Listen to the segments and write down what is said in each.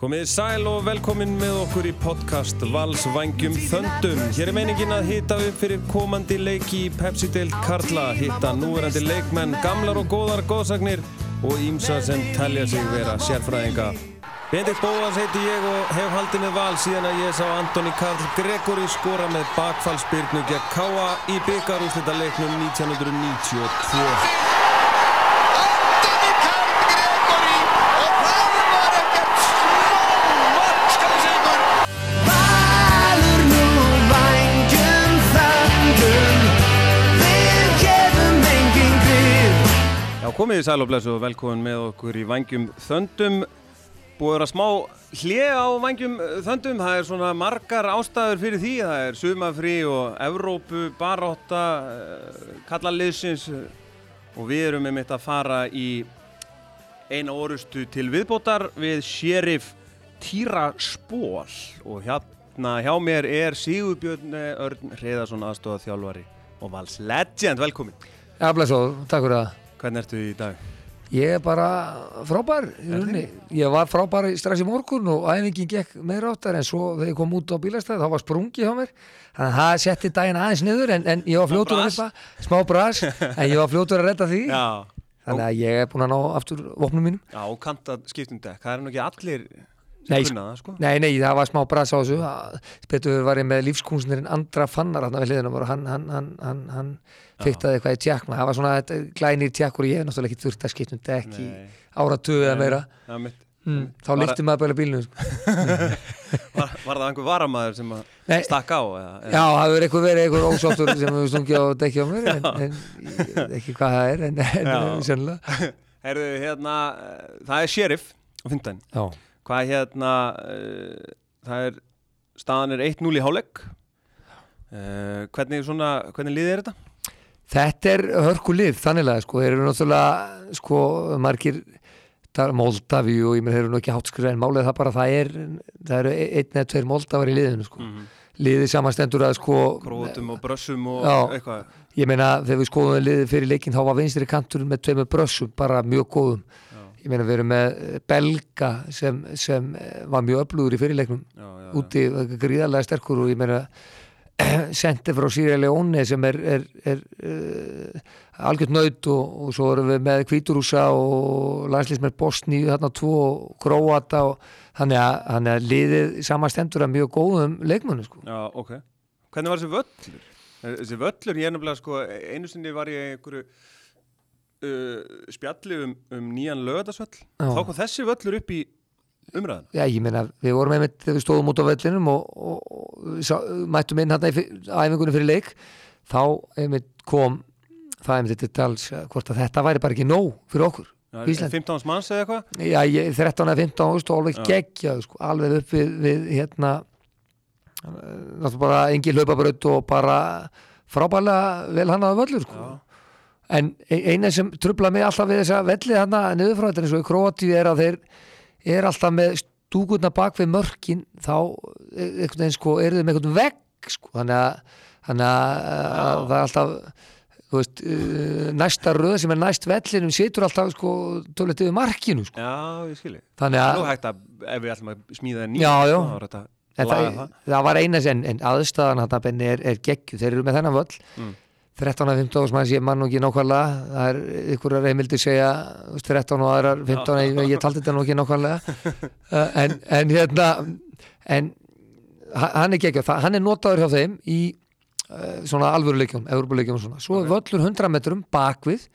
Komið sæl og velkomin með okkur í podcast Vals Vangjum Þöndum. Hér er meiningin að hitta upp fyrir komandi leiki í Pepsi-deild Karla, hitta núverandi leikmenn, gamlar og góðar góðsagnir og ímsa sem telja sig vera sérfræðinga. Benedikt Bóðans heiti ég og hef haldið með val síðan að ég sá Antoni Karl Gregori skora með bakfallsbyrnu gegn K.A. í byggarúslita leiknum 1992. komið í sæl og og velkomin með okkur í Vangjum Þöndum. Búið að vera smá hlið á Vangjum Þöndum. Það er svona margar ástæður fyrir því. Það er sumafrí og Evrópu, baróta, kalla liðsins og við erum með mitt að fara í eina orustu til viðbótar við Sheriff Týraspól og hérna hjá mér er Sigurbjörn Örn Hreðarsson aðstofað þjálfari og vals legend. Velkomin. Já, blessu, takk fyrir það. Hvernig ertu í dag? Ég er bara frábær í rauninni. Ég var frábær strax í morgun og æfingin gekk meira áttar en svo þegar ég kom út á bílastæði þá var sprungi hjá mér. Þannig að það setti daginn aðeins niður en, en ég var fljótur að redda, smá bras, en ég var fljótur að redda því. Já. Þannig að ég er búin að ná aftur vopnum mínum. Já, og kanta skiptum dekk. Það er nú ekki allir Nei, kunna það, sko. Nei, nei, það var smá bras á þessu. Spetur var ég með lífskunstnirinn Andra Fannar hann við hliðinum og hann, hann, hann, hann, fyrtaði eitthvað í tjekkna. Það var svona glænir tjekkur og ég hef náttúrulega ekki þurft að skiptum dekk í áratugu eða meira. Já, mitt. Mm, þá líkti maður bara bílnum sko. var, var það einhver varamæður sem stakk á? Eða, eða? Já, það hefur eitthvað verið eitthvað ósáttur sem hefur stungið á dekki á mér en, en ég, ekki hvað það er en, en sennilega Herðu, hérna, það er sheriff á fymtæn Hvað hérna, uh, það er, staðan er 1-0 í hálegg. Uh, hvernig, svona, hvernig liðið er þetta? Þetta er hörku lið, þanniglega, sko. Þeir eru náttúrulega, sko, margir, Moldavi og ég með þeir eru nú ekki hátskriða en málið það bara, það er, það eru einn eða tveir Moldavar í liðinu, sko. Mm -hmm. Liðið samanstendur að, sko... Krótum og brössum og já, eitthvað. Ég meina, þegar við skoðum liðið fyrir leikin, þá var vinstri kantur með tveimur brössum, bara mjög góðum ég meina við erum með belga sem, sem var mjög öflugur í fyrirleiknum já, já, úti gríðarlega sterkur og ég meina sendi frá Sýrja Leóni sem er, er, er uh, algjört nöyt og, og svo erum við með Kvíturúsa og landslýsmenn Bosni þarna tvo og Króata og þannig að, þannig að liðið samastendur að mjög góðum leikmennu sko. Já, ok. Hvernig var þessi völlur? Þessi völlur, ég er nefnilega sko einu sinni var ég einhverju Uh, spjalli um, um nýjan lögadagsvöll þá kom þessi völlur upp í umræðan Já, ég meina, við vorum einmitt við stóðum út á völlinum og, og, og sá, mættum inn hérna í æfingunum fyrir leik þá einmitt kom það einmitt til tals hvort að þetta væri bara ekki nóg fyrir okkur. Já, 15 manns eða eitthvað? Já, ég, 13 eða 15 ást og alveg geggjað sko, alveg upp við, við hérna náttúrulega bara engi hlaupabraut og bara frábælega vel hann aða völlur sko. Já. En eina sem trubla mig alltaf við þessa vellið hann að niðurfráðin eins og í Kroatíu er að þeir er alltaf með stúkurna bak við mörkin þá einhvern veginn sko eru þeir með einhvern vegg sko þannig að, að, að það er alltaf veist, næsta röð sem er næst vellinum situr alltaf sko tólið yfir markinu sko. Já, ég skilji. Þannig að Nú hægt að ef við ætlum að smíða það nýja Já, já. er þetta það, það. það var eina sem en aðstæðan hann að benni er, er geggju þeir eru með þennan völl mm. 13-15 ás manns ég mann og ekki nákvæmlega. Það er að reymildi segja 13 og aðrar 15 ég, ég taldi þetta nú ekki nákvæmlega. En, en hérna en hann er geggjað, hann er notaður hjá þeim í uh, svona alvöruleikjum, európuleikjum og svona. Svo okay. völlur 100 metrum bakvið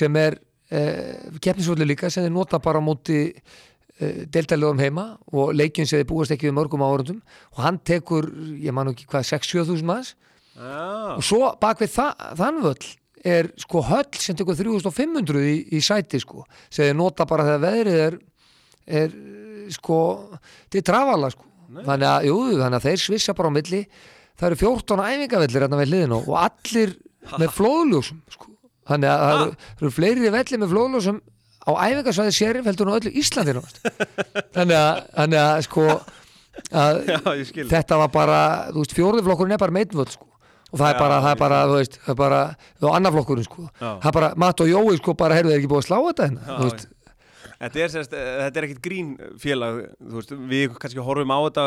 sem er uh, keppnisvöldu líka sem þeir nota bara á móti uh, deltæluðum heima og leikjum sem þeir búast ekki við mörgum áörundum og hann tekur, ég man ekki hvað 6-7 þúsund maður Ah. og svo bak við þa þann völl er sko höll sem tekur 3500 í, í sæti sko. Sem þið nota bara þegar veðrið er, er sko til trafala sko. Þannig að, jú, þannig að þeir svissa bara á milli. Það eru 14 æfingavellir hérna við hliðin og allir með flóðljósum sko. Þannig að það eru, eru fleiri vellir með flóðljósum á æfingasvæði sérif heldur nú öllu Íslandi þannig að, þannig að sko að Já, þetta var bara, þú veist, fjórðiflokkurinn er bara meitnvöld sko og það er bara, það er bara, þú veist, það er bara á annarflokkurinn sko, það er bara Matt og Jói sko bara, heyrðu þeir ekki búið að slá þetta hérna, þetta er, þetta er ekkit grín félag þú veist, við kannski horfum á þetta.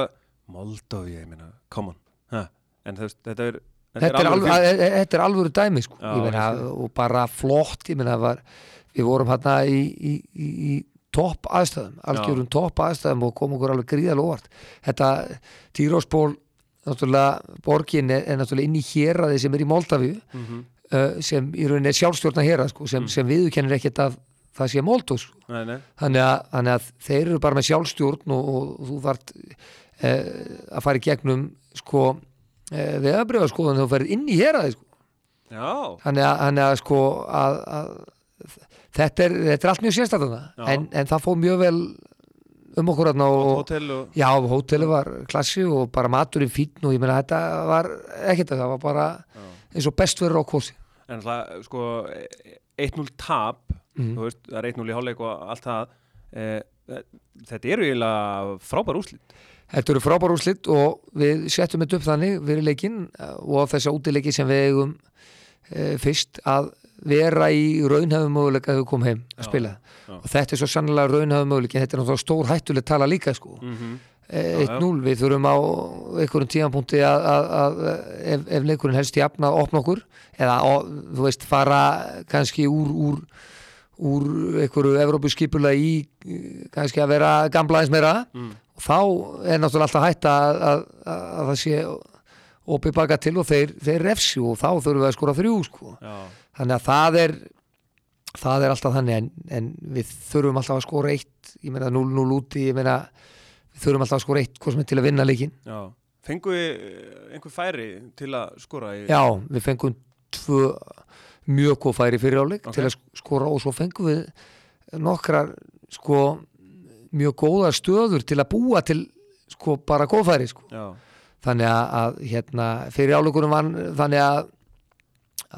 Moldovi, ég meina, come on. Ha. en þú veist, þetta er þetta er, alvöru alveg, félag. e- e- þetta er alvöru dæmi sko. Já, Ég meina, og bara flott ég meina, var, við vorum hérna í, í, í, í topp aðstæðum algjörum topp aðstæðum og kom okkur alveg gríðalega óvart. Þetta Týrósból náttúrulega borgin er, er náttúrulega inn í héraði sem er í Moldavíu Mhm. uh, sem í rauninni er sjálfstjórna hérað sko, sem, sem viðurkennir ekkert að það sé Moldó sko. Þannig, að, þannig að þeir eru bara með sjálfstjórn og, og þú þart uh, að fara í gegnum sko uh, veðabrifaskoðan þegar þú ferð inn í héraði sko. Þannig að, þannig að sko að, að, þetta, er, þetta er allt mjög Já. en, en það fóð mjög vel um okkur og og, já, hóteli var klassi og bara maturinn fínn og ég meina þetta var ekkert það var bara Já. eins og best verður á kosi En það, sko, 1-0 tap, þú veist, það er 1-0 í hálfleik og allt það, e, þetta eru eiginlega frábær úslit. Þetta eru frábár úrslit og við settum þetta upp þannig fyrir leikinn og á þessa útileiki sem við eigum e, fyrst að vera í raunhafum möguleika þegar við komum heim að spila já. og þetta er svo sannlega raunhafum möguleiki þetta er náttúrulega stór hættuleg tala líka sko Mm -hmm. e, já. 1-0, við þurfum á einhverjum tímanpunkti að, að, að ef, ef leikurinn helst jafn að opna okkur eða þú veist fara kannski úr, úr úr einhverju Evrópuskipula í kannski að vera gamla aðeins meira Mm. og þá er náttúrulega alltaf hætta að, að, að, að það sé opið baka til og þeir, þeir refsi og þá þurfum við að skora þrjú sko. Þannig að það er það er alltaf þannig en, en við þurfum alltaf að skora eitt ég meina 0-0 úti meina við þurfum alltaf að skora eitt hvað sem er til að vinna leikin já. Fengu við einhver færi til að skora í... já, við fengum tvö mjög góð færi fyrir áleik Ok. til að sk- skora og svo fengum við nokkrar sko mjög góðar stöður til að búa til sko bara góðfæri sko Já, þannig að, að hérna, fyrir áleikunum var þannig að,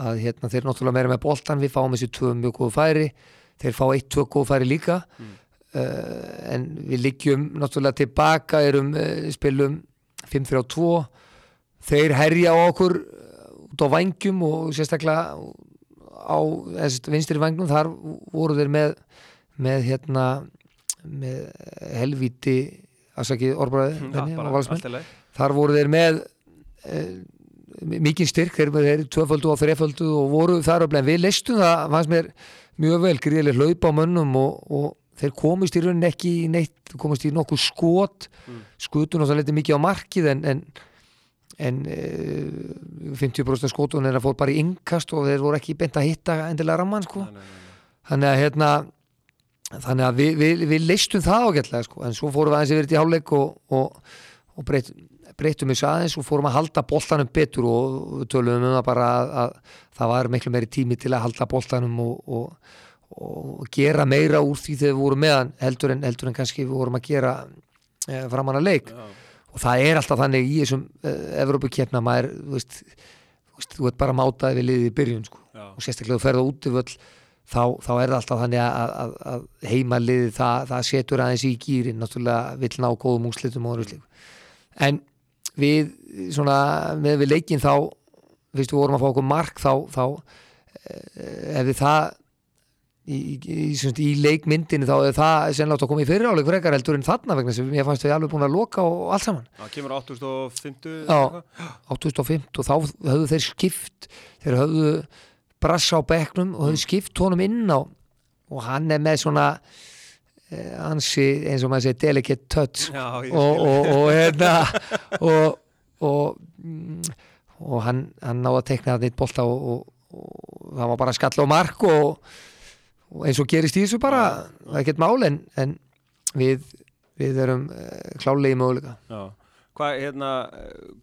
að hérna, þeir náttúrulega meira með boltan við fáum þessi tvö mjög góðu færi þeir fá eitt, tvö góðu færi líka Mm. uh, en við liggjum náttúrulega tilbaka erum uh, spilum 5-3-2 þeir herja okkur uh, út á vangjum og sérstaklega á vinstri vangjum þar voru þeir með með hérna með helvíti afsakið orðbræði bara og Valsmenn. Þar voru þeir með e, mikið styrk, þeir eru tvöföldu og þreföldu og voru þar bleið við leistum það, fannst mér mjög vel gríðileg hlaupa á mönnum og, og þeir komist í rauninni ekki í neitt komist í nokkuð skot Mm. skutun og það leti mikið á markið en, en, en e, 50% skotun er að fór bara í innkast og þeir voru ekki beint að hitta endilega ramman sko Nei, nei, nei, þannig að hérna þannig að við, við, við leistum það ágætlega sko. en svo fórum við aðeins yfir þetta í hálfleik og, og, og breyt, breytum við aðeins og fórum að halda boltanum betur og við töluðum um það bara að, að það var miklu meiri tími til að halda boltanum og, og, og gera meira úr því þegar við vorum meðan heldur en, heldur en kannski við vorum að gera e, framan að leik. Já, og það er alltaf þannig í þessum uh, Evrópukefna maður, þú veist, þú veist þú ert bara mátaði við liðið í byrjun sko. og sérstaklega þú ferð á útivöll þá, þá er það alltaf þannig að, að, að heimaliði það, það setur aðeins í gýrin náttúrulega vill ná góðum úrslitum og öðru slíku. En við svona með við leikin þá við vorum að fá okkur mark þá, þá eh, ef við það í, í, í, leikmyndinu þá er það sennilega að koma í fyriráleik frekar heldur en þarna vegna sem ég fannst við alveg búin að loka og allt saman það kemur 850 Já. 2005 og þá höfðu þeir skipt þeir höfðu brassa á bekknum og höfðu skipt honum inn á og hann er með svona eh, hansi eins og maður segir delicate touch. Já, og, og, og hérna og, mm, hann, hann náði að tekna þetta eitt bolta og, það var bara skall og mark og, eins og gerist í þessu bara það er ekkert mál en, en við, við erum uh, klálegi möguleika. Hvað, hérna, eh,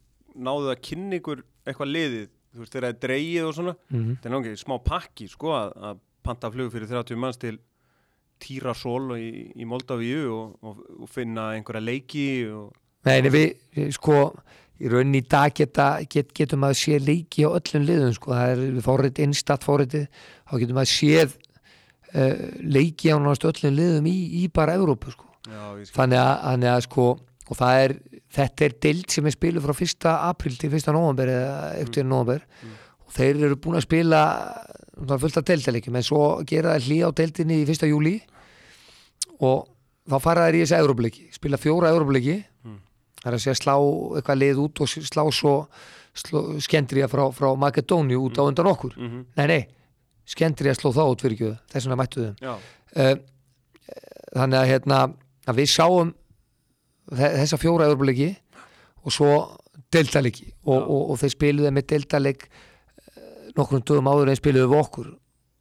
náðu það kynni ykkur eitthvað liðið, þú veist, þegar það er dreigið og svona, mm þetta er náttúrulega smá pakki, sko, að, að panta flug fyrir 30 manns til Tírasól í, í Moldavíu og, og, og finna einhverja leiki og, Nei, nei, við, sko, í rauninni í dag geta, get, getum að sé leiki á öllum liðum, sko, það er við fórið innstatt fóriðið, þá getum að séð uh, leiki á náttúrulega öllum liðum í, í bara Evrópu, sko. já, Þannig að, þannig að, sko, og það er, þetta er deild sem er spiluð frá 1. april til 1. november eða eftir mm. november Mm. og þeir eru búin að spila fullt af deildaleikjum en svo gera það hlý á deildinni í 1. júli og þá fara þær í þessi európleiki spila fjóra európleiki Mm. það er að segja slá eitthvað lið út og slá svo sló, skendrija frá, frá Makedóni út á undan okkur. Mhm. nei nei, skendrija sló þá út fyrir ekki. Þess vegna mættu Já, uh, þannig að hérna að við sáum þe- þessa fjóra európleiki og svo deltaleiki og, og, og þeir spiluðu með deltaleik nokkrum dögum áður en spiluðu við okkur.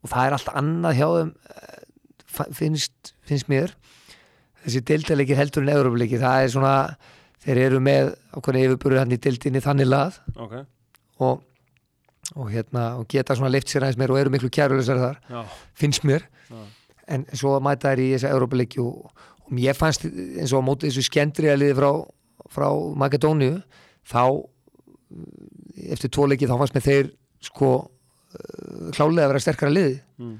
Og það er allt annað hjá þeim eh, finnst, finnst mér. Þessi deltaleikir heldur en európleiki það er svona, þeir eru með ákveðin yfirbúrið hann í deltinni þannig lað. Ok. Og, og hérna og geta svona lift sér aðeins meir og eru miklu kæruleysar þar Já, finnst mér. Já. en svo mæta þær í þessa Európa-leiki og, og mér fannst eins og á móti þessu skendri að liði frá, frá Makedóniu þá eftir tvo leiki þá fannst mér þeir sko uh, klálega að vera sterkara liði mm.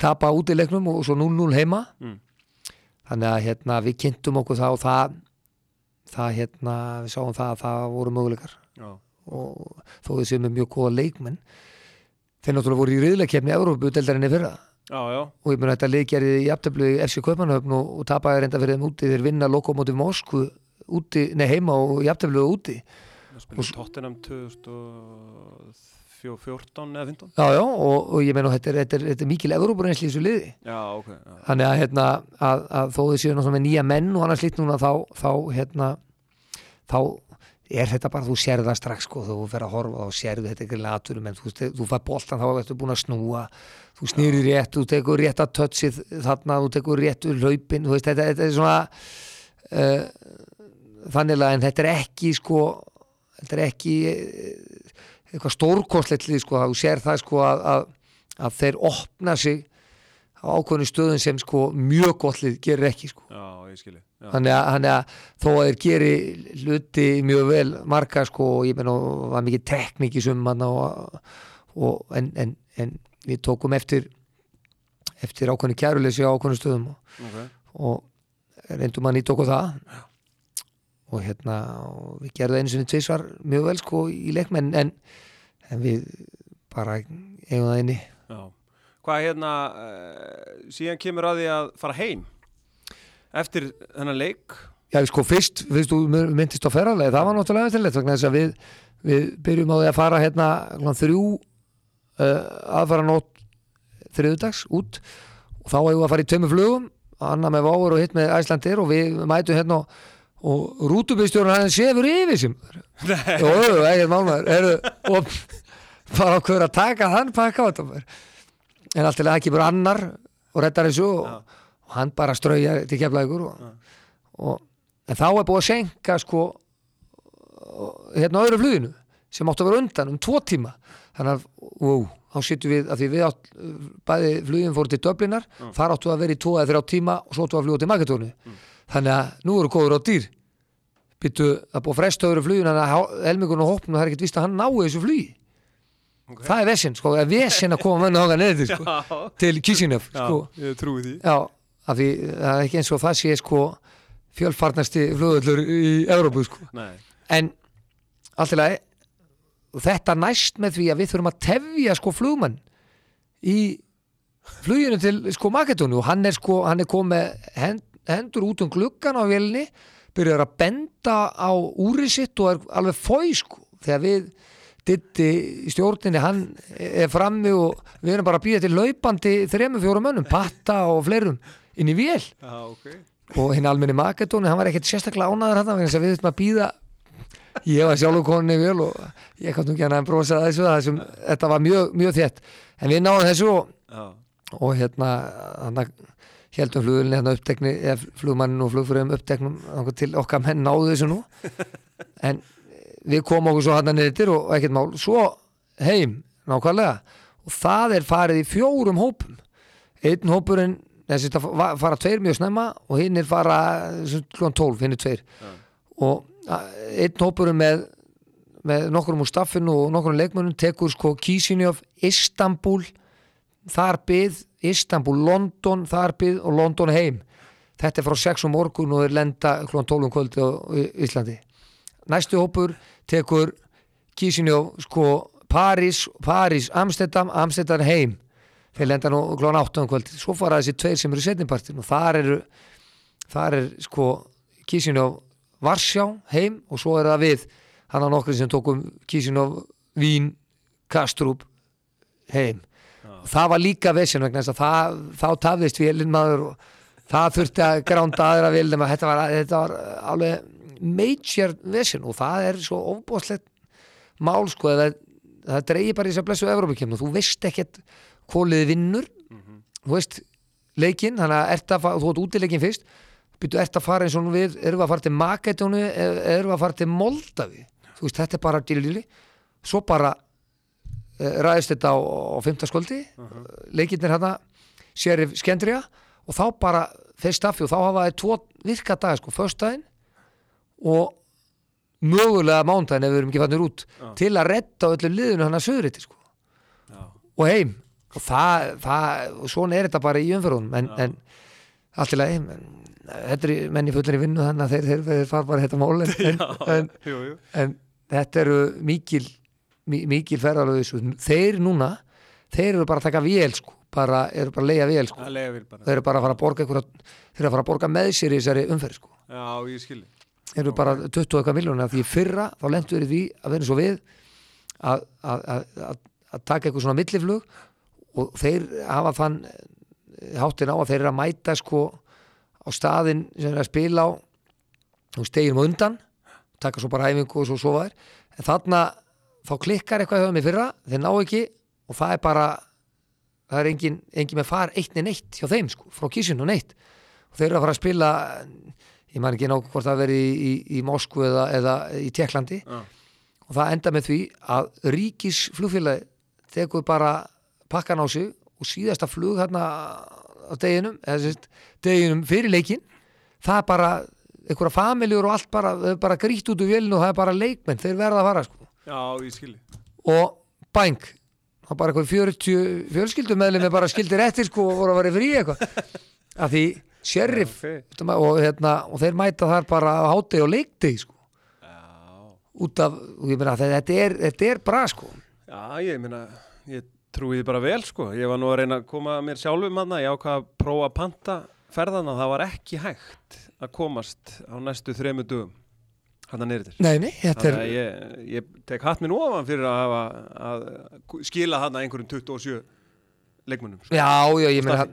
Tapa út í leiknum og svo 0-0 heima. Mm. þannig að hérna við kynntum okkur það og það það hérna við sáum það að það voru möguleikar. Já, og þó þau séu með mjög góða leikmenn þeir náttúrulega voru í riðleikefni Európu deldarinni fyrra. Já, já, og ég mun að þetta lið gerði í aftöflu í FC Kaupanöfn og, og tapaði reynda fyrir þeim úti. Þeir vinna Lokomotiv Moskvu úti, nei heima og í aftöflu úti. Það spilum Tottenham 2014 eða 15 já já og, og ég meina þetta er, þetta er, þetta er mikil Európa-reynsli í þessu liði. Já, ok, já, þannig að, hérna, að, að þó þau séu náttúrulega nýja menn og annars lít núna þá, þá hérna þá er þetta bara, þú sér það strax sko, þú fer að horfa þá sérðu þetta ekki laturum en þú, þú fær boltan þá ertu búin að snúa þú snýrir rétt, þú tekur rétt að touchið þarna, þú tekur rétt úr hlaupin þú veist, þetta, þetta er svona uh, þannig að en þetta er ekki sko þetta er ekki uh, eitthvað stórkostlegt sko, þú sér það sko að, að, að þeir opna sig á ákveðinu stöðum sem sko mjög gott lið gerir ekki sko. Já, ég skilji já. þannig að, þannig að þó að þeir geri hluti mjög vel marga sko og ég menn og var mikið teknik í summan og, og en, en, en við tókum eftir eftir ákveðinu kæruleysi á ákveðinu stöðum og, Ok, og reyndum að nýta okkur það og hérna og við gerðum einu sinni tvisvar mjög vel sko í leikmenn en, en við bara eigum það inni. Já. Hvað hérna, uh, síðan kemur að því að fara heim eftir þennan leik? Já, sko, fyrst, fyrst þú myndist á ferðarlega, það var náttúrulega eftirleitt vegna þess að við, við byrjum á því að fara hérna þrjú uh, aðfara nótt þriðudags út. Og þá hefur við að fara í tömmu flugum annað með Váur og hitt með Æslandir og við mætum hérna og, og rútubistjórun hann sefur yfir sem jú, ekkert málmaður og bara okkur að taka þann pakka á þetta en allt til að ekki bara annar og reddar þessu og, Já. og hann bara strauja til keflaðugur og, og, en þá er búið að senka sko hérna öðru fluginu sem áttu að vera undan um tvo tíma. Þannig að, wow, þá sittum við að því við átt, bæði flugin fóru til Döblinar þar áttu að vera í tvo eða þrjá tíma og svo áttu að fljúa til Maketónu þannig að nú eru góður á dýr. Byttu að búið fresta öðru flugin þannig að helmingun og hópnum það er ekkert vist að hann nái þessu flugi. Ok. það er vesinn, sko, það er vesinn að koma menn þangað neður sko, Já, til Kísinöf já, sko, ég trúi því. Já, því það er ekki eins og það sé sko fjölfarnasti flugöllur í Evrópu sko. Nei, en allt í lagi þetta næst með því að við þurfum að tefja sko flugmann í fluginu til sko Makedónu og hann er sko, hann er komið hend, hendur út um gluggan á vélni byrjar að benda á úrið sitt og er alveg fói sko. Þegar við ditti í stjórninni hann er frammi og við erum bara að býða til laupandi þremur fjórum mönnum, patta og fleirum inn í vél. Já, ok. Og hinn almenni Makedóni, hann var ekkert sérstaklega ánaður hann þess að við þurfum að býða ég var sjálfur koninni vel og ég kannu ekki hann að brosa þessu þessum, þetta var mjög, mjög þétt. En við náðum þessu og, Já, og hérna hann heldum flugulni hérna upptekni eða flugmannin og flugfröðum uppteknum til okkar menn náðu þessu nú. En við komum okkur svo hann neyrir og ekkert mál, svo heim nákvæmlega. Og það er farið í fjórum hópum. Einn hópurinn þessi fara tveir mjög snemma og hinn er fara klón 12, hinn er tveir. Og a- einn hópurinn með með nokkurum úr staffinu og nokkurum leikmönnum tekur sko Kísinjöf Istanbul þar byð Istanbul, London, þar byð og London heim. Þetta er frá 6 um morgun og er lenda klón 12 um kvöldi á Í- Íslandi. Næstu hópur tekur Kísinjó sko París, París, Amsterdam Amsterdam heim. Þeir lenda nú klón 8 um kvöld svo fara þessi tveir sem eru setnipartin og þar eru þar er sko Kísinov Varsjá heim og svo er það við hann á nokkur sem tókum Kísinov Vín Kastrup heim það var líka vesjan vegna þess að það, þá tafðist vélinn maður og það þurfti að gránda aðra vélinn þetta var, þetta var alveg major vesjan og það er svo ofbóðslegt mál sko það, það dreigir bara í þess að blessu Evrópakefn og þú veist ekkert hvoliði vinnur þú veist leikinn, þannig að ert að þú ert útileikin fyrst. Byrju ert að fara eins og við erum við að fara til Makedónu erum við að fara til Moldavi þú veist þetta er bara dýrlíli svo bara ræðist þetta á, á fymtaskvöldi uh -huh. leikinnir hérna sérif skendriða og þá bara þeir staffi og þá hafa þeir tvo virka dag sko, föstdægin og mögulega mándagin ef við erum ekki fannir út Já. til að redda öllu liðinu hann að söðriti sko Já. og heim og það, það, svona er þetta bara í umferðunum en, en allt í lagi þetta er menni fullir í vinnu þannig að þeir, þeir, þeir fara bara þetta mál en, en, en, þetta eru mikil mi- mikil ferðalöðu þessu. Þeir núna, þeir eru bara að taka vél sko, bara, eru bara að leiða vél sko. Þeir eru bara að fara að borga einhverja, þeir eru að fara að borga með sér í þessari umferð sko. Já, ég skilji. Þeir eru bara 20 og eitthvað miljónir því fyrra þá lendur þeir því að vera svo við að, að, að, að, taka eitthvað svona milliflug og þeir hafa þann háttin á að þeir eru að mæta sko á staðin sem þeir eru að spila á og stegir um undan taka svo bara æfingu og svo sofa þeir. En þarna þá klikkar eitthvað hjá í fyrra þeir ná ekki og það er bara það er engin, engin með far eitt en eitt hjá þeim sko, frá kísinu neitt og þeir eru að fara að spila ég man ekki nokkuð hvort það veri í, í, í Moskvu eða, eða í Tjekklandi Já. og það enda með því að ríkis flugfélagi tekur bara pakkan á sig og síðasta flug hérna á deginum eða deginum fyrir leikin það er bara einhverja familjur og allt bara, bara grýtt út úr vélinu og það er bara leikmenn, þeir verða að fara sko. Já, ég skilji. Og bæng. Það bara eitthvað 40 fjölskyldumæðlum er bara skildir eftir sko og voru að vera frí eitthvað. Af því sheriff Ok. og, hérna, og þeir mæta þar bara á hátegi og leikdegi sko. Já, út af, og ég meina þetta er, þetta er bra sko. Já, ég meina, ég trúi því bara vel sko. Ég var nú að reyna að koma mér sjálfum aðna, ég ákvað að prófa að panta ferðana, það var ekki hægt að komast á næstu þremu dugum. Hanna neyrir. Nei, nei, þetta er að ég, ég tek hatt minn ofan fyrir að hafa að skila þarna einhverjum 27 leikmönnum. Sko. Já, já, ég meina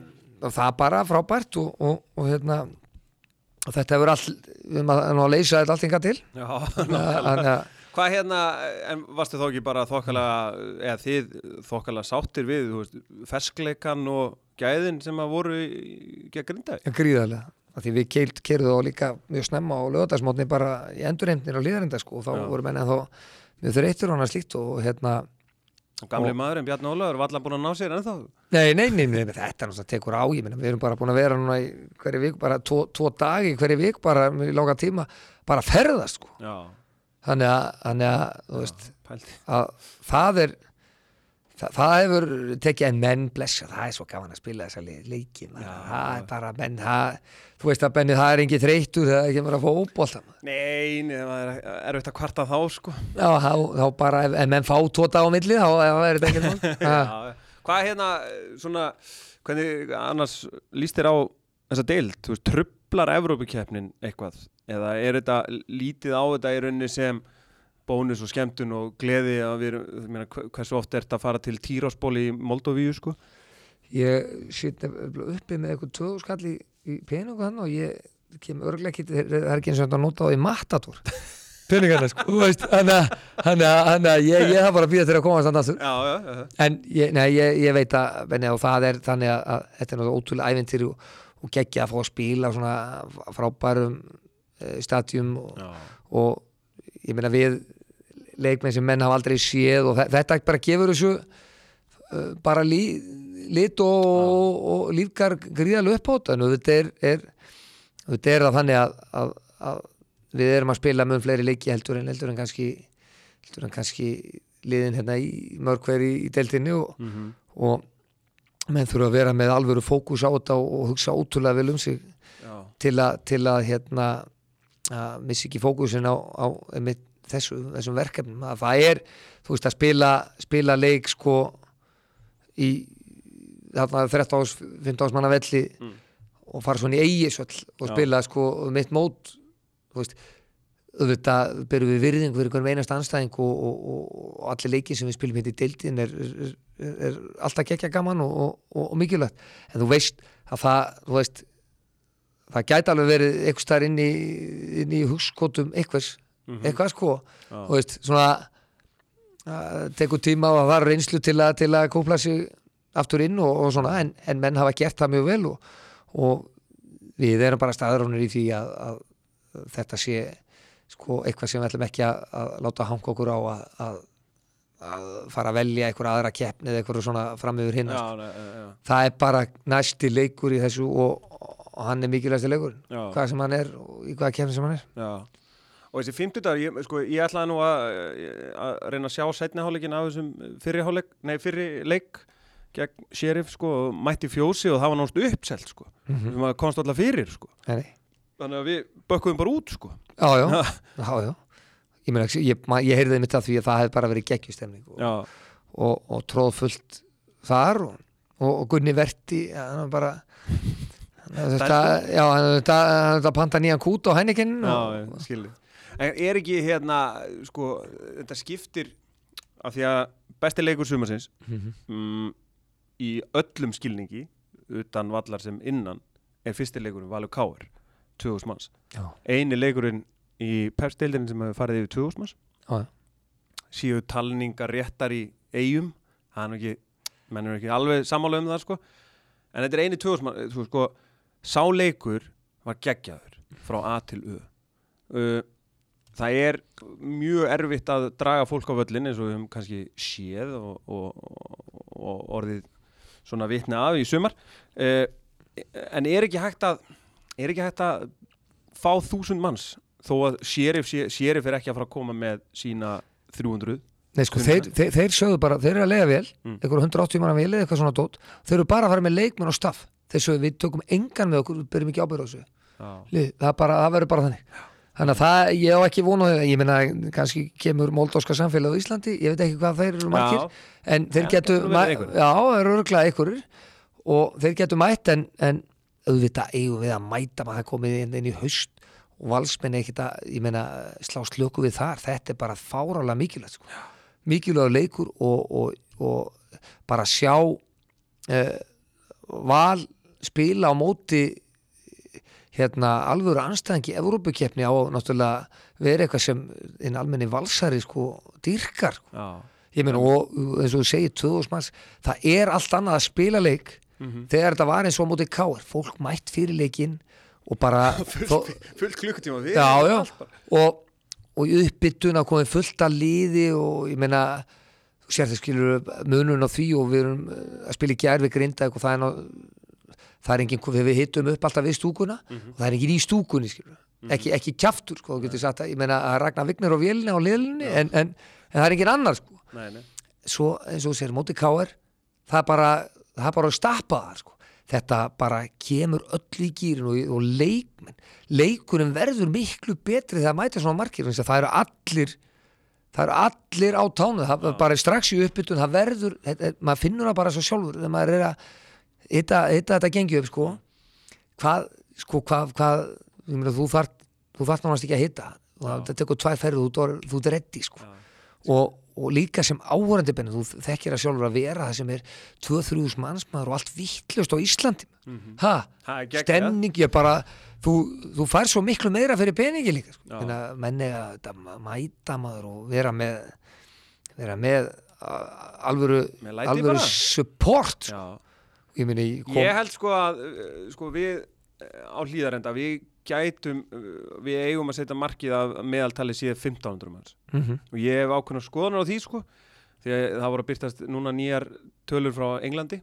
það bara frábært og, og, og hérna og þetta hefur all, við erum að, að leysa þetta allt inga til Já, að Hvað hérna, en varstu þá ekki bara þokkalega, eða þið þokkalega sáttir við, þú veist, ferskleikan og gæðin sem að voru í- gegn grindaði? Gríðarlega. Af Því við keilt kerðu þá líka mjög snemma á lögadagsmótni bara í endurheimnir á líðarinda sko og þá Já. voru menn en þá mjög þreytur og annað slíkt og hérna Gamli Og- maðurinn Bjarni Ólaður var allan búin að ná sér ennþá. Nei, nei, nei, nei, þetta er náttúrulega tekur á ég minna, við erum bara búin að vera núna í hverju vik bara tvo, tvo dagi, hverju vik bara í lága tíma, bara að ferðast sko. Já, þannig að, þannig að, þú veist að það er það, það hefur tekið en menn blessa, það er svo gaman að spila þessa le- leiki maður. Já. það er bara menn það, þú veist að Benni það er engin þreytur það er ekki bara að fá óbólta Nei, það er erfitt að kvarta þá, sko. já, þá, þá bara, ef, menn fá tóta á milli þá er þetta. Já, hvað hérna, svona, hvernig annars líst þér á þessa deild, þú veist, trublar Evrópukeppnin eitthvað, eða er þetta lítið á þetta í rauninni sem bónus og skemmtun og gleði að við erum, þú meina, hve- hversu oft er þetta að fara til Týrásból í Moldovíu, sko? ég sitt uppi með eitthvað tvöðu skall í, í peningu hann og ég kem örglega ekki, það er ekki eins og þetta að nota á í matador peningarna sko, þú veist hann að, ég, ég það bara að býða til að koma að standa Já, já, já. en ég, nei, ég, ég veit að Benni, og það er þannig að, að þetta er náttúrulega ótrúlega ævintýri og, og geggja að fá að spila svona frábærum uh, stadjum og, og ég meina við leikmenn sem menn hafa aldrei séð og þe- þetta bara gefur þessu uh, bara lí, lit og, og lífgar gríðalega upp á þetta en þetta er, er, þetta er að þannig að, að, að við erum að spila mun fleiri leiki heldur en heldur en kannski heldur en kannski liðin hérna í mörg hver í, deltinni og, Mm og menn þurfa að vera með alvöru fókus á þetta og, og hugsa ótrúlega vel um sig til að, til að hérna að missi ekki fókusin á, á einmitt þessu, þessum verkefnum að það er, þú veist að spila spila leik sko í þarna 13 ás, 15 ás manna velli Mm. og fara svona í eigisvöll og Já. spila sko mitt mót þú veist auðvitað byrjum við virðing fyrir einhvern einast anstæðing og, og, og, allir leikir sem við spilum hérna í deildin er, er, er, alltaf gekkja gaman og, og, mikilvægt en þú veist að það þú veist, það gæti alveg verið einhvers staðar inn í, í hugskotum einhvers, eitthvað sko. Já. þú veist, svona tekur tíma og var reynslu til að, til að kópla sig aftur inn og, og svona, en, en menn hafa gert það mjög vel og, og við erum bara staðrónir í því að, að þetta sé sko eitthvað sem við ætlum ekki að, að láta hanga okkur á að, að, fara að velja einhverja aðra keppni eða einhverju svona fram yfir hinn já, já, það er bara næsti leikur í þessu og, og hann er mikilvægsti leikur já. hvað sem hann er og í hvaða keppni sem hann er. Já, og þessi fimmtudagur, ég, sko, ég ætlaði nú að, að reyna að sjá setni hálfleikin af þessum fyrri hálfleik, nei fyrri leik gegn Sheriff, sko, og mætti fjósi og það var náttúrulega uppselt, sko. mm Við maður komst alltaf fyrir, sko. -hmm. Þannig að við bökkuðum bara út, sko. já, já, Já, já, já. Ég, ég, ég heyrði mitt af því að það hefði bara verið geggjustemning og, og, og tróð fullt þar og, og, og Gunni Verti hann var bara hann hefði þetta, já, hann hefði þetta, panta nýjan kút á hennekinn já, og, ég skilði. En er ekki hérna, sko, þetta skiptir af því að besti leikur sumarsins Mhm. mm, í öllum skilningi utan vallar sem innan er fyrsti leikurinn Valur Káir 2000 manns. Já, eini leikurinn í pepstildin sem hefur farið yfir 2000 manns. Já, síðu talningar réttar í eigum það er ekki, er ekki alveg sammála um það sko. En þetta er eini 2000 manns sko, sá leikur var geggjaður frá A til U uh, það er mjög erfitt að draga fólk á völlin eins og við höfum kannski séð og, og, og, orðið svona vitni af í sumar. Uh, en er ekki hægt að er ekki hægt að fá þúsund manns þó að sheriff, sé- sheriff er ekki að fara að koma með sína 300 Nei, sko, þeir, þeir, þeir sögðu bara, þeir eru að lega vel Mm. einhverjum 180 manna vel eða eitthvað svona dót. Þeir eru bara að fara með leikmenn og staff. Þeir sögðu við tökum engan með okkur, við byrjum ekki ábyrð á þessu. Lið, það, það verður bara þannig þannig að það, ég á ekki vonu ég meina, kannski kemur moldóska samfélag á Íslandi, ég veit ekki hvað þeir eru margir Já. en þeir Já, getu já, eru örgulega einhverjir og þeir getu mætt en, en auðvitað eigum við að mæta maður það komið inn, inn í haust og valsmenn ekkert að, ég meina, slá slöku við þar þetta er bara fárálega mikilvægt sko. mikilvæg leikur og, og, og bara sjá uh, val spila á móti hérna alvöru anstæðingi Evrópukeppni á náttúrulega verið eitthvað sem einn almenni valsari sko dýrkar sko. ég meina og eins og þú segir 2000 manns, það er allt annað að spila leik Mhm. þegar þetta var eins og á móti káir, fólk mætt fyrir leikinn og bara fullt klukkutíma við já, já, og, og í uppbytun að komið fullt að liði og ég meina þú sér það skilur munun á því og við erum eh, að spila í gær við grinda og það er, ná, það er engin, þegar við hittum upp alltaf við stúkuna. Og það er engin í stúkunni skilur ekki, ekki kjaftur sko, þú getur sagt að ég meina að Ragnar Vignar á vélina á liðlinni en, en, en það er engin annar sko. Nei, nei. svo eins og sér móti káir það er bara, það er bara að stappa það sko. þetta bara kemur öll í gýrin og, og leikmenn leikurinn verður miklu betri þegar mæta svona margir það eru allir það eru allir á tánu það er bara strax í uppbytun það verður, maður finnur það bara svo sjálfur þegar maður er að hitta, þetta gengi upp sko. Hvað, sko, hvað, hvað meina, þú þart þú þart náttúrulega ekki að hitta. Það tekur tvær ferð og þú, þú ert reddi sko. Og, og líka sem áhverjandi benni, þú þekkir að sjálfur að vera það sem er 2-3 mannsmaður og allt vittlust á Íslandi. Ha, Það er geggjað. stemning ég bara þú, þú fær svo miklu meira fyrir peningi líka sko. Já. Menni að mæta maður og vera með vera með alvöru, alvöru support sko. Ég ég kom, Ég held sko að uh, sko við uh, á hlýðarenda við gætum, uh, við eigum að setja markið að meðaltali síðan 1500 manns. Mm og ég hef ákveðna skoðunar á því sko því að það voru að byrtast núna nýjar tölur frá Englandi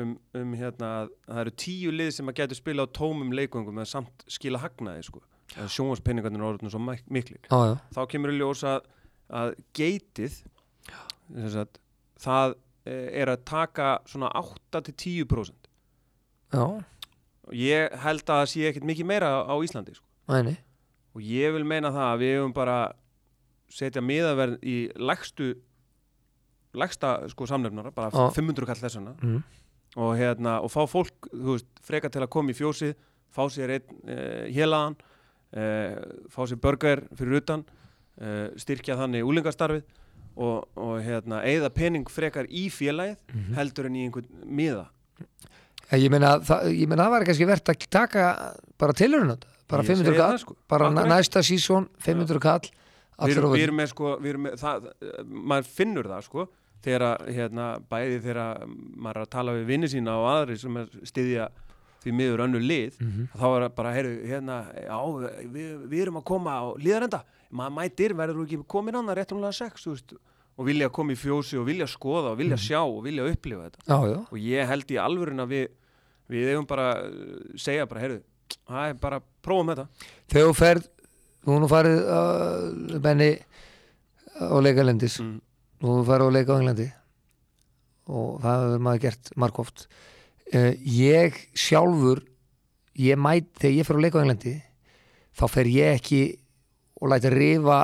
um, um hérna að það eru tíu lið sem að getur spila á tómum leikvöngum með samt skila hagnaði sko. Sjónvarspenningarnir eru orðinu svo mik- miklir. Já, já, þá kemur í ljós að, að geitið það er að taka svona 8-10% já, ég held að það sé ekkert mikið meira á Íslandi sko. og ég vil meina það að við hefum bara setja miðaverð í lægstu lægsta sko samnefnara, bara Já. 500 kall þessana mm. og, hérna, og fá fólk veist, freka til að koma í fjósið fá sér einn uh, hélagan uh, fá sér burger fyrir utan uh, styrkja þannig úlingastarfið og, og hérna, eigða pening frekar í félagið heldur en í einhvern miða. Ja, ég meina það, ég meina það var kannski verðt að taka bara tilhörun bara Ég 500 segi kall það, sko. bara næsta sísón 500 kall við erum, á við erum með sko við erum með, það, maður finnur það sko þegar að, hérna, bæði þegar maður er að tala við vinni sína og aðri sem er styðja því miður önnu lið Mhm. þá er bara, heyrðu, hérna já, við, við erum að koma á liðarenda maður mætir, verður þú ekki komin annað réttumlega sex, þú veist og vilja koma í fjósi og vilja skoða og vilja Mhm. sjá og vilja upplifa þetta. Já, já, og ég held í alvörin að við við eigum bara uh, segja bara, heyrðu, það er bara prófum þetta. Þegar þú ferð þú nú farið uh, benni á leikalendis mm. og þú farið á leika á Englandi. Og það hefur maður gert margóft. Uh, ég sjálfur ég mæt, þegar ég fer á leika á Englandi þá fer ég ekki og læti rifa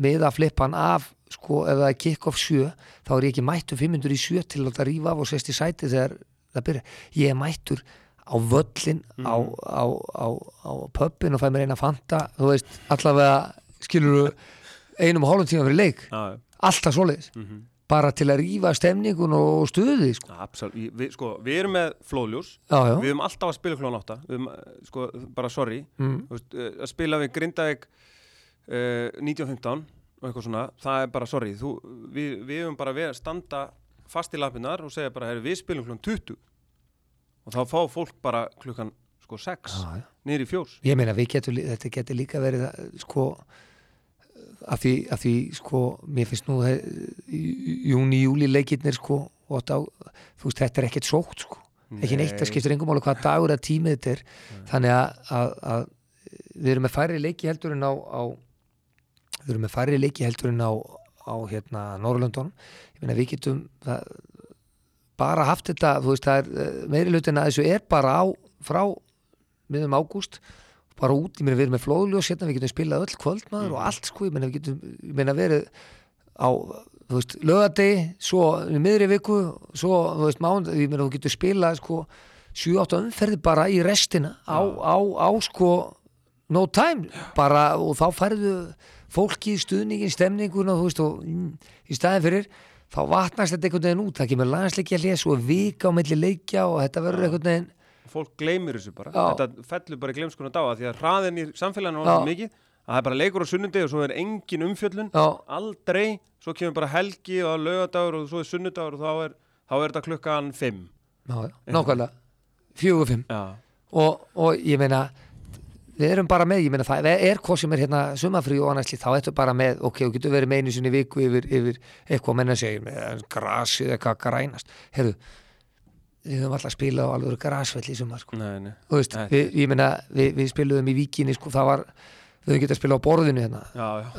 miða flippan af sko, ef það er kick-off 7 þá er ég ekki mættur 500 í 7 til að láta rífa af og sest í sæti þegar það byrja ég er mættur á völlin á, á, á, á pöppin og fæ mér eina fanta þú veist, allavega skilur einum og hálfum tíma fyrir leik. Já. alltaf svoleiðis. Mm -hmm. bara til að rífa stemningun og stuði sko. Við, sko, við erum með flóðljós. Já, já, Við höfum alltaf að spila klón átta. Höfum, eh, sko, bara sorry. Mm. Veist, eh, Að spila við Grindavík uh, 1915 og eitthvað svona Það er bara sorry Þú, við, við höfum bara verið að standa fast í lappinnar og segja bara, herri, við spilum klón 20 og þá fá fólk bara klukkan sko 6 Já, já. niður í fjórs ég meina lí- þetta getur líka verið að, sko að því, að því sko mér finnst nú he- í- júni, júli leikirnir sko á, þú veist þetta er ekkert sótt sko. Ekki neitt, það skiptir engum máli hvað dagur að tímið þetta er. Þannig að, að, við erum með færri leiki heldur en á, á við erum með færri leiki heldur en á, á hérna Norrlöndunum ég meina við getum það, bara haft þetta, þú veist það er eh, meiri hlutin að þessu er bara á frá miðum ágúst bara út, ég meina við erum með flóðljós hérna, við getum spilað öll kvöldmaður og allt sko, ég meina við getum ég meina verið á þú veist, lögadegi, svo miðri viku, svo, þú veist, mánd ég meina þú getur spilað sko 7-8 umferði bara í restina á, á, á sko no time, bara og þá færðu fólki, stuðningin, stemningun og þú veist, og mm, í staðin fyrir þá vatnast þetta einhvern veginn út, það kemur landsleikja hljés og vika á milli leikja og þetta verður einhvern veginn fólk gleymir þessu bara. Já. þetta fellur bara í gleymskuna dáa því að hraðin í samfélaginu var mikið að það er bara leikur á sunnudegi og svo er engin umfjöllun. Já, aldrei, svo kemur bara helgi og lögadagur og svo er sunnudagur og þá er, þá er þetta klukkan 5 já, já, nákvæmlega. Fjögur fimm. Já, og, og ég meina við erum bara með, ég meina það er hvað sem er hérna sumafrí og annars þá ertu bara með ok, þú getur verið með einu sinni viku yfir, yfir eitthvað menna segir með grasið eitthvað grænast, heyrðu við höfum alltaf spilað á alveg grasvell í sumar sko. nei, nei. Þú veist, við, ég meina, við, við spiluðum í víkinni sko, það var, við höfum getað að spila á borðinu hérna. Já, já,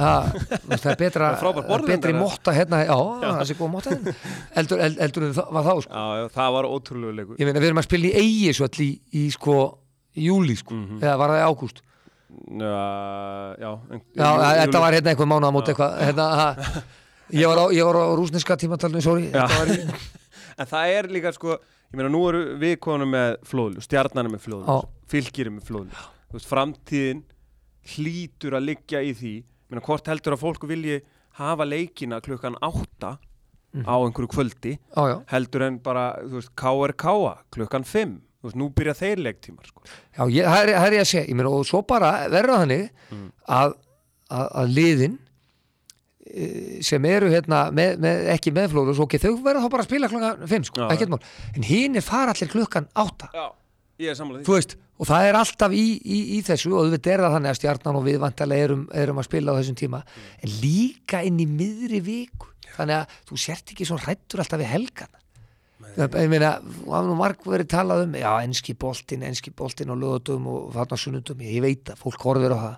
veist, það er betra, betri borðröndar, mótta hérna, já, það sé góð mótta hérna. eldur, eld, eldur það var þá sko. já, já, það var ótrúlega leikur. Ég meina, við erum að spila í eigi sko, júli sko, Mhm. eða var það í ágúst? Já, já en- Já, þetta var hérna einhver mánuð á móti eitthvað hérna, ég, var á, ég var á rúsneska tímatalinu, sorry. Í, En það er líka sko Ég meina nú eru við konum með flóðljós Stjarnan er með flóðljós Já. Fylgir er með veist, framtíðin hlýtur að liggja í því. Ég meina hvort heldur að fólk vilji hafa leikina klukkan átta Mhm. á einhverju kvöldi já, heldur en bara, þú veist, KRK klukkan 5, þú veist, nú byrja þeir leiktímar sko. já, ég, það er, það er ég að segja ég meina, og svo bara verða þannig Mm. að, að, að liðin eh, sem eru hérna með, með, ekki með flóðus, ok, þau verða þá bara að spila klokkan 5, sko, Já, ekkert mál. En hinn er fara allir klukkan 8 Já, ég er sammála því. Þú veist, og það er alltaf í, í, í þessu og auðvitað er það þannig að stjarnan og við vantarlega erum, erum að spila á þessum tíma. En líka inn í miðri viku. Þannig að þú sért ekki svo hrættur alltaf við helgan ég meina, það nú marg verið talað um já, enski boltin, enski boltin og lögutum og þarna sunnundum, ég veit að fólk horfir á það.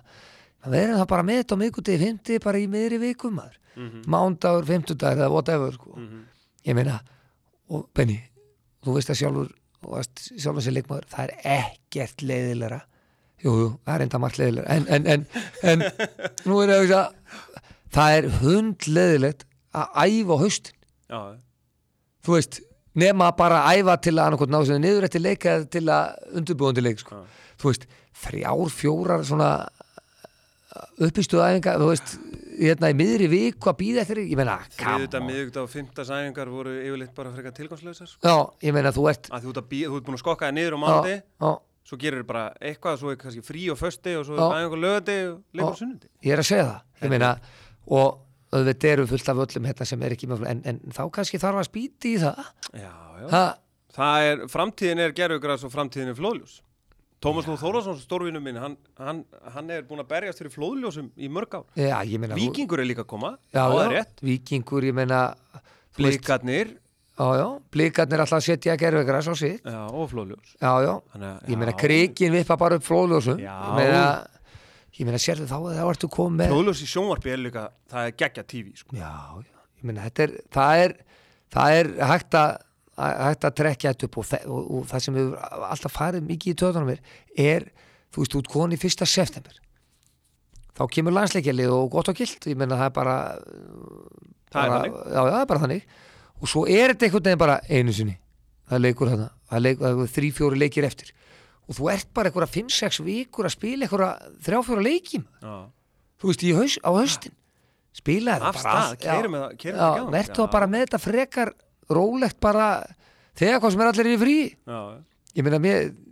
Það verður það bara með þetta á miðgutegi, fymti, bara í miðri viku maður, Mhm. mándagur, fymtudagur eða whatever, sko. Mhm. ég meina, og Benny þú veist að sjálfur þú veist sjálfur sér leikmaður, það er ekkert leiðilegra. Jú, jú, það er enda margt leiðilegra. En, en, en, en nú er að hugsa það er hundleiðilegt að æfa haustin. Já, þú veist, nema bara að æfa til að annarkot ná sem niður eftir leik eða til að undirbúandi leik sko. þú veist, þrjár, fjórar svona uppistuð æfinga þú veist, hérna í miðri viku að býða eftir, ég meina Þriðuta, miðugta og fymta sæfingar voru yfirleitt bara frekar tilgangslösar sko. já, ég meina þú ert að þú ert, að bí, þú ert búin að skokka það niður á mándi svo gerir þér bara eitthvað, svo er kannski frí og fösti og svo er æfingar lögati og leikur sunnundi ég er að segja það ég meina, og auðvitað eru fullt af öllum hérna sem er ekki með en, en þá kannski þarf að spýti í það. Já, já. ha, Það er, framtíðin er gerfugræs og framtíðin er flóðljós. Tómas Lóð Þórðarsson, stórvinu minn hann, hann, hann er búin að berjast fyrir flóðljósum í mörg ár. Já, meina Víkingur er líka að koma, það er rétt. Vikingur, ég meina Blikarnir blikarnir alltaf setja gerfegras á sitt. Og flóðljós. Ég meina krikin vippa bara upp flóðljósum. Já. meina, ég meina sérðu þá að þá ertu komið í sjónvarpi er líka, það er geggja tífi sko. já, ég meina þetta er það er, það er hægt að hægt að trekja þetta upp og, og, og það sem hefur alltaf farið mikið í töðunum er, þú veist, út koni fyrsta september. Þá kemur landsleikjalið og gott og gilt. Ég meina það er bara, Það er já, já, það er bara þannig. Og svo er þetta einhvern veginn bara einu sinni. Það er leikur þarna, það er það er þrý, fjóri leikir eftir og þú ert bara einhverja 5-6 vikur að spila einhverja þrjá, fjóra leikjum Já. þú veist, haus, á haustin. Spila þetta Af stað, keyrum með það- í gang. verður Já. bara með þetta frekar rólegt bara þegar hvað sem er allir í frí. Já, ég mér,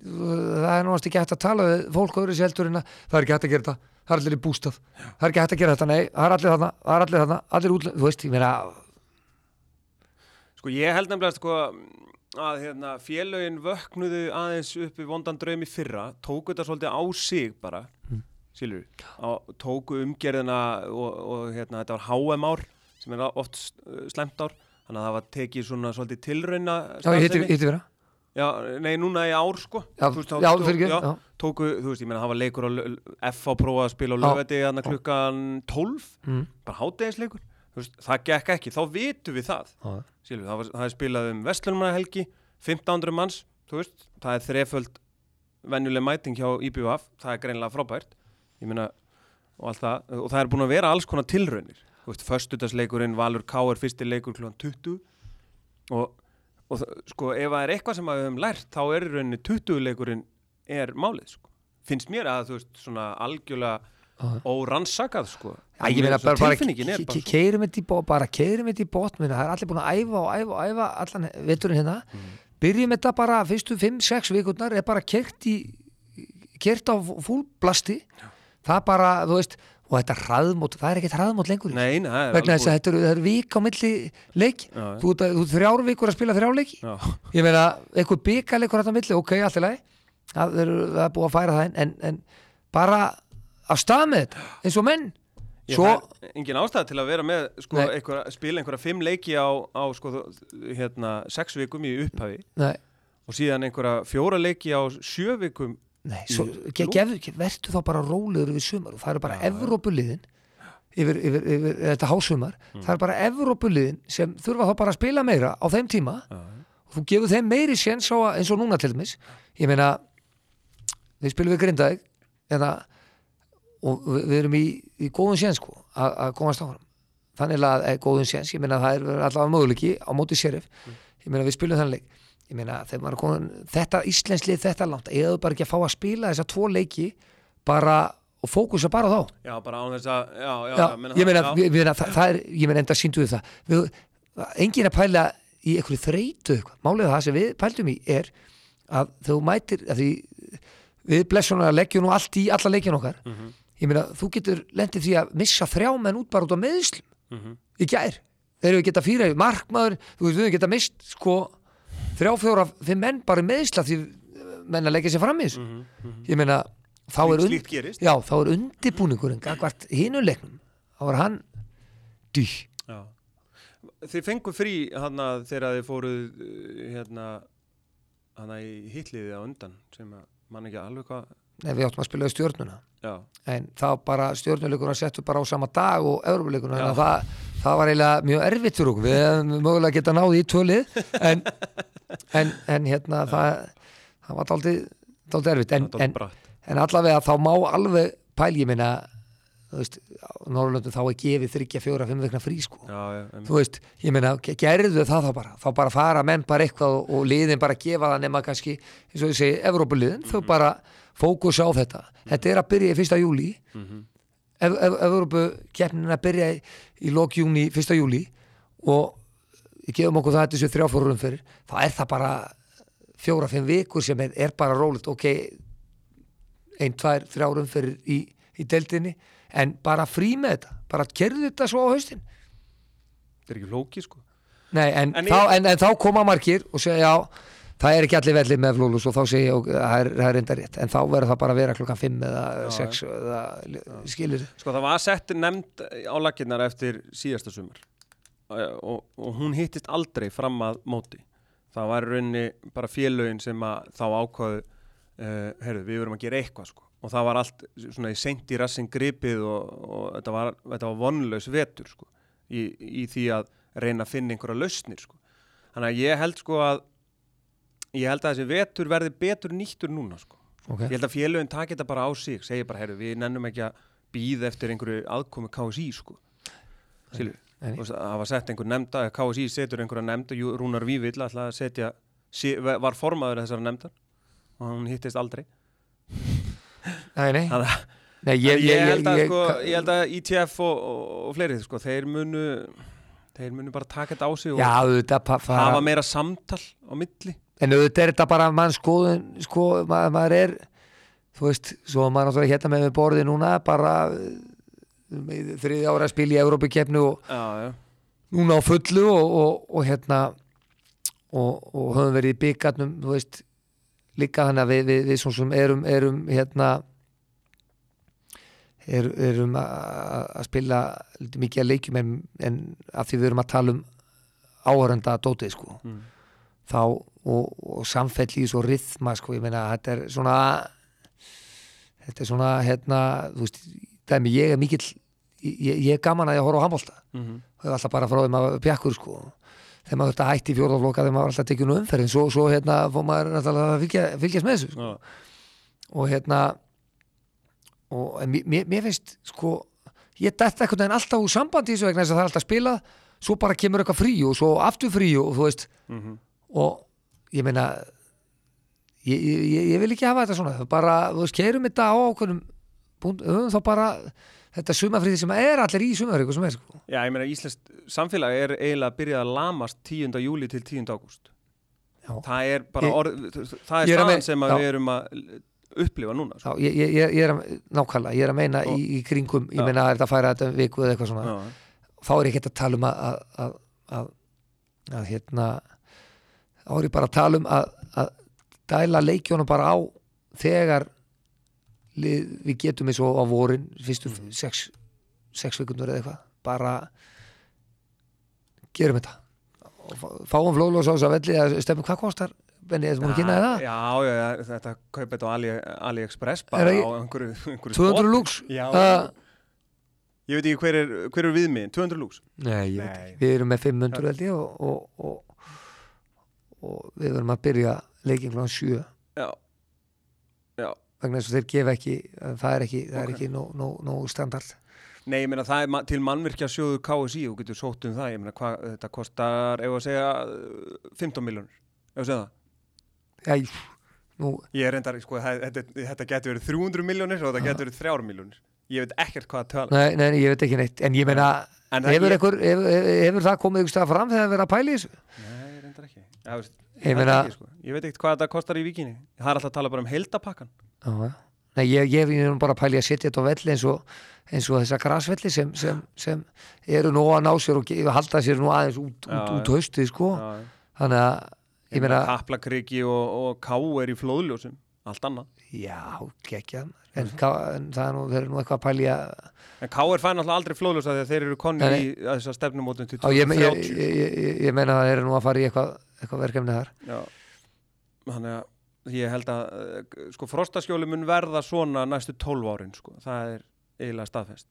það er náttúrulega ekki hægt að tala fólk öðru sér heldur en að það er ekki hægt að gera þetta. Það er allir í bústað, það er ekki hægt að gera þetta nei, það er allir þarna, það er allir þarna allir útlæð, þú veist, ég meina Sko ég held nefnilega sko að hérna, félögin vöknuðu aðeins upp í vondan draumi fyrra, tóku þetta svolítið á sig bara, mm. sílur, tóku umgerðina og, og hérna, þetta var HM ár sem er oft s- slæmt ár, þannig að það var tekið svona svolítið tilrauna já, ég hitti, vera Já, nei, núna í ár sko Já, veist, já, tó- fyrirgefðu, já, já. Tóku, þú veist, ég meina, það var leikur á F á prófa að spila á Já. lögati Þannig klukkan 12 Mm. Bara hátegisleikur veist, Það gekk ekki, þá vitum við það. Sílu, það, var, það er spilað um Vestlunumanahelgi 1500 manns, veist Það er þreföld venjuleg mæting hjá IBUF Það er greinlega frábært. Meina, og það Og það er búin að vera alls konar tilraunir. Föstudagsleikurinn, Valur K er fyrsti leikur klukkan 20 og, og sko, ef það er eitthvað sem við höfum lært þá er rauninni 20 leikurinn er málið, sko. Finnst mér að þú veist, svona algjörlega órannsakað, sko. Tilfinningin er bara keirum þetta í bót, bara keirum þetta í bót það er allir búin að æfa og æfa og æfa allan veturinn hérna. Mm. byrjum þetta bara fyrstu 5-6 vikurnar er bara keirt í keirt á fúlblasti. Það er bara, þú veist og þetta hraðmót, það er ekkert hraðmót lengur. Nei, nei, er vegna þess að þetta það eru vik á milli leik, Já, þú ert þrjár vikur að spila þrjár leiki. Já, ég meina, eitthvað byggaleikur þetta á milli, ok, allt í lagi. Það er, er búið að færa það en, en bara á stað með þetta eins og menn Ég, svo, er engin ástæð til að vera með sko, einhver, spila einhverja fimm leiki á, á sko, hérna, sex vikum í upphafi nei, og síðan einhverja fjóra leiki á sjö vikum nei svo, Í ge, lok. gef, vertu þá bara rólegur við sumar og það eru bara já. Evrópuliðin yfir, yfir, yfir þetta hásumar Mm. það eru bara Evrópuliðin sem þurfa þá bara að spila meira á þeim tíma Já, og þú gefur þeim meiri séns að, eins og núna til dæmis ég meina við spilum við Grindavík eða, og við, erum í, í góðum séns sko, að, að komast áfram. Þannig að er góðum séns, ég meina það er allavega möguleiki á móti sérif ég meina við spilum þannig leik. Ég meina þegar maður er komin, þetta íslenslið þetta langt, eða bara ekki að fá að spila þessa tvo leiki bara og fókusa bara á þá? Já bara án þess að Já, já, Já, meina ég það- meina, ég meina það, það er, ég meina enda síndu við það. Við, engin að pæla í einhverju þreytu eitthvað, málið það sem við pældum í er að þú mætir að því við blessunar leggjum nú allt í alla leikjun okkar. Mhm, ég meina, þú getur lendið því að missa þrjá menn út bara út á meðslum mhm. í gær, þegar við geta fýra markmaður, þú veist, við geta mist sko, þrjá, fjóra, fimm menn bara meðsla því menn að leggja sér fram í þessu. Ég meina, þá er und- já, þá er undibúningurinn gagvart hinuleiknum, þá var hann dý, Já. Þið fengu frí hana, þegar þið fóruð uh, hérna hana í hitliði á undan sem mann ekki alveg hvað ef við áttum að spila í stjórnuna Já, en þá bara stjórnuleikurna settu bara á sama dag og þannig að það, það var eiginlega mjög erfitt fyrir okkur. Við hefum mögulega geta náði í tölið en, en, en hérna það, það var daldið erfitt. En, það en, en allavega þá má alveg pæl ég minna þú veist, Norrlöndum þá er gefið þryggja, fjóra, fimm vikna frí sko. Já, já, þú veist, ég meina, ge- gerðu það þá bara. Þá bara fara menn bara eitthvað og, og liðin bara gefa það nema kannski, eins og ég segi Evrópuliðin, þau bara fókus á þetta. Þetta er að byrja í fyrsta júli Mhm. ev ev Evrópu keppnin að byrja í, í lok júni fyrsta júli og gefum okkur það þessu þrjáfórum fyrir þá er það bara fjóra, fimm vikur sem er, er bara rólegt. Ok, ein, tvær, þrjárum fyrir í, í deildinni en bara frí með þetta. Bara kerðu þetta svo á haustin. Þetta er ekki flóki sko. Nei, en, En þá, ég- en, en þá koma margir og segja já, það er ekki allir vellir með flólus og þá segja ég, það er, enda rétt en þá verður það bara að vera klukkan 5 eða Já, 6 eða skilir Sko það var sett nefnd á laginnar eftir síðasta sumar og, og hún hittist aldrei fram að móti. Það var í rauninni bara félögin sem að þá ákvaðu, uh, heyrðu, við verum að gera eitthvað sko. Og það var allt svona í seint í rassin gripið og, og þetta var, þetta var vonlaus vetur sko. Í, í því að reyna að finna einhverja lausnir sko. Þannig að ég held sko að, ég held að þessi vetur verði betur nýttur núna sko. okay. Ég held að félögin taki þetta bara á sig, segja bara, herru, við nennum ekki að býða eftir einhverju aðkomi KSI, sko. Silvi, það var sett einhver nefnda, KSI setur einhverja nefnda, Rúnar Vívill að setja, var formaður þessara nefndar og hún hittist aldrei. Nei, nei, Þannig að nei ég, ég, held að, ég, sko, ég held að ITF og, og, og fleiri, sko, þeir munu, þeir munu bara taka þetta á sig og Já, hafa meira samtal á milli. En auðvitað er þetta bara mann skoðun, sko, maður, maður er þú veist, svo maður náttúrulega hérna með borði núna bara í þriði ára að spila í Evrópukefnu og Já, já. núna á fullu og, og, og hérna og, og höfum verið í byggarnum þú veist líka þannig að við, við, við svona sem erum, erum hérna er, erum að að spila mikið að leikjum en, en af því við erum að tala um áhörenda dótið sko Mm. Þá og, og samfell í svo rithma sko, ég meina þetta er svona þetta er svona hérna, þú veist, dæmi ég er mikill ég, ég er gaman að ég horfa á handbólta Mm það er alltaf bara frá þeim að pjakkur sko. Þegar maður að hætti í fjórðaflokka þegar maður alltaf tekið nú umferðin svo, svo hérna fór maður náttúrulega að fylgja, fylgjast með þessu sko. Já, og hérna og en mér, mér- finnst sko ég dætti einhvern veginn alltaf úr sambandi í þessu vegna þess að það er alltaf spilað svo bara kemur eitthvað frí og svo aftur frí og þú veist. Mhm. Og ég meina ég, ég, ég- vil ekki hafa þetta svona bara, þú veist, keirum þetta á ákveðnum þá bara þetta sumafríði sem er allir í sumafríku sem er sko. Já, ég meina Íslands samfélag er eiginlega að byrja að lamast 10. júli til 10. ágúst. Það er bara Ég- orð, það er Ég er að staðan sem við erum að upplifa núna. sko. Já, ég, ég, ég er að, nákvæmlega, ég er að meina í, í kringum, ég Já. meina að þetta færa þetta um viku eða eitthvað svona, Já, þá er ég ekki að tala um að, að, að, að hérna þá er ég bara að tala um að, að dæla leikjónum bara á þegar við getum eins og á vorin fyrstu Mhm. sex, sex vikundur eða eitthvað, bara gerum þetta fáum flóðlós á þess að velli að stefnum hvað kostar Benni, eða þú múin að kynna það? Já, já, já, þetta kaupið þetta á Ali, AliExpress Er bara á einhverju, einhverju 200 spoti. lúks? Já, Uh, ég veit ekki hver er, hver er viðmiðin, 200 lúks? Nei, ég veit ekki. Við erum með 500 held ég og, og, og, og við verum að byrja leikin klokkan 7 Já, já. vegna þess að þeir gefa ekki það er ekki, það er Ok. ekki nóg no, no standard Nei, ég meina það er til mannvirkja sjóðu KSI og getur sótt um það, ég meina hvað þetta kostar, ef að segja uh, 15 miljónur, ef að segja það. Já, nú, Ég er reyndar, sko, þetta, þetta getur verið 300 miljónir og þetta getur verið 3 miljónir. Ég veit ekkert hvað að tala. nei, nei, ég veit ekki neitt en ég meina, En hefur, ég- einhver, hefur, hefur það komið ykkur stað fram þegar það verið að pæla í þessu? Nei. Já, veist, Ég meina- ekki, sko. ég veit ekkert hvað þetta kostar í vikinni. Það er alltaf að tala bara um heldapakkan. Nei, ég, ég, er bara að pæla í að setja þetta á velli eins og, eins og þessa grasvelli sem, sem, sem eru nú að ná sér og halda sér nú aðeins út, út, Já, út já. haustið sko þannig að ég meina, Kaplakriki og, og Ká er í flóðljósum. Allt annað. já, gekkja en, en það er nú, eru nú eitthvað að að En Ká er fæn alltaf aldrei flóðljósa þegar þeir eru konni í þessar stefnumótum ég, ég, 2030. ég, ég, ég meina að það eru nú að fara í eitthvað, eitthvað verkefni þar Já, þannig að ég held að uh, sko, frostaskjóli mun verða svona næstu 12 árin sko. það er eiginlega staðfest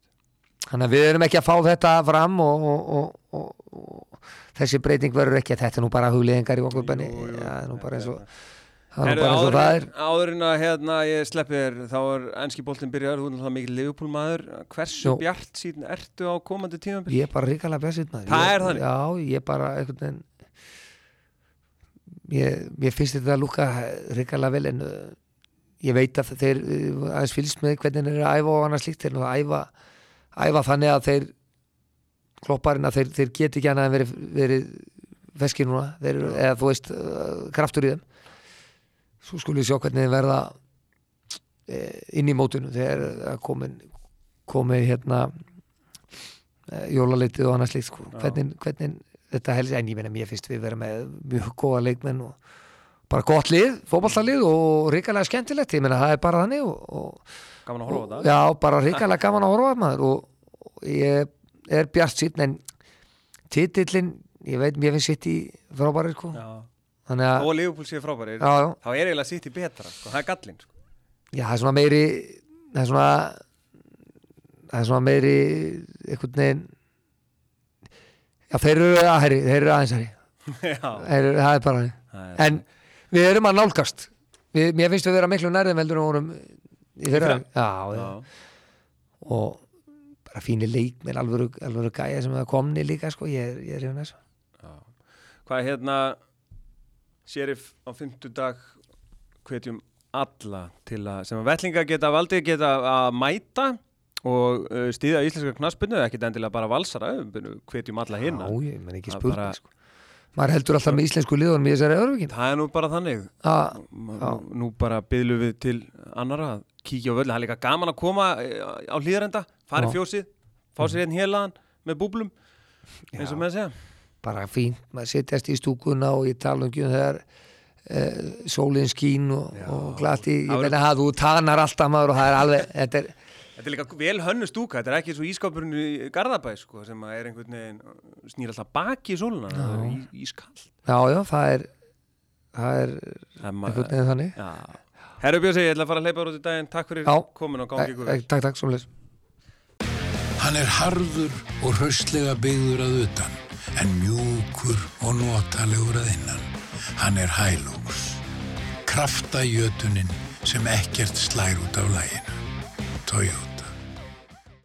Þannig að við erum ekki að fá þetta fram og, og, og, og, þessi breyting verður ekki að þetta er nú bara hugleðingar í okkur benni það er nú bara eins og þetta- það er áðurinn að hérna, ég sleppi þér, þá er ennski boltinn byrjar, þú er náttúrulega mikið liðupúlmaður, hversu Jú. bjart síðan ertu á komandi tímambil? ég er bara ríkalega björnsinn maður. Það Ég- er þannig? já, ég er bara einhvern veginn ég, finnst þetta að lúka ríkalega vel en uh, ég veit að þeir uh, aðeins fylgst með hvernig þeir eru að æfa og annað slíkt. Þeir eru að æfa, æfa þannig að þeir klopparinn að þeir, þeir get ekki annað en verið, verið feskir núna. Þeir, eða þú veist uh, kraftur í þeim. Svo skulle við sjá hvernig þeir verða eh, inn í mótinu þegar það komin komið hérna eh, jólaleitið og annað slíkt sko. Hvernig, hvernig þetta helst en ég meina mér finnst við vera með mjög góða leikmenn og bara gott lið, fótballalið og ríkalega skemmtilegt, ég meina það er bara þannig og, og, Gaman að horfa á þetta. já, bara ríkalega gaman að horfa á maður. Og, ég er bjart síðan en titillin, ég veit, mér finnst sitt í frábæri sko, þannig að Og liðupúl séu frábæri, já, já, þá er eiginlega sitt í betra, sko, það er gallinn, sko. já, það er svona meiri það er svona það er svona meiri einhvern veginn já, þeir eru, að, herri, þeir eru aðeins herri já. þeir eru, það er bara það en við erum að nálgast. Við, mér finnst við vera miklu nærðum heldur en vorum í fyrra? já, já. Og bara fínir leikmenn alvöru, alvöru gæja sem komni líka sko, ég, er- ég er hérna þessu Hvað er hérna, Sheriff á fimmtudag hvetjum alla til að, sem að vellinga geta valdi geta að mæta og uh, stíða íslenska knaspinu, ekkit endilega bara valsara, hvetjum alla hérna. bara- sko. maður heldur alltaf með íslensku liðunum í þessari örfingin Það er nú bara þannig. að Nú, nú bara byðlum við til annara að kíkja á völdi. Það er líka gaman að koma eh, á hlýðarenda, fara í fjósið, fá sér einn hélaðan með búblum, eins og með að segja. bara fínt, maður setjast í stúkuna og ég tala um um þegar uh, sólinn skín og, og glati, ég meina að þú tanar alltaf maður og það er alveg, þetta er Þetta er líka vel hönnu stúka, þetta er ekki svo ískapurinn í Garðabæ, sko, sem er einhvern veginn, snýr alltaf baki í sóluna, það er í, ískall. já, já, það er það er er einhvern veginn þannig Já. Herru Björnsi, ég ætla að fara að hleypa út í daginn, takk fyrir Já. komin og gangi ykkur. Eh, Takk, takk, svoleiðis Hann er harður og hraustlega byggður að utan, en mjúkur og notalegur að innan. Hann er hælúks. Kraftajötunin sem ekkert slær út af læginu. tell you.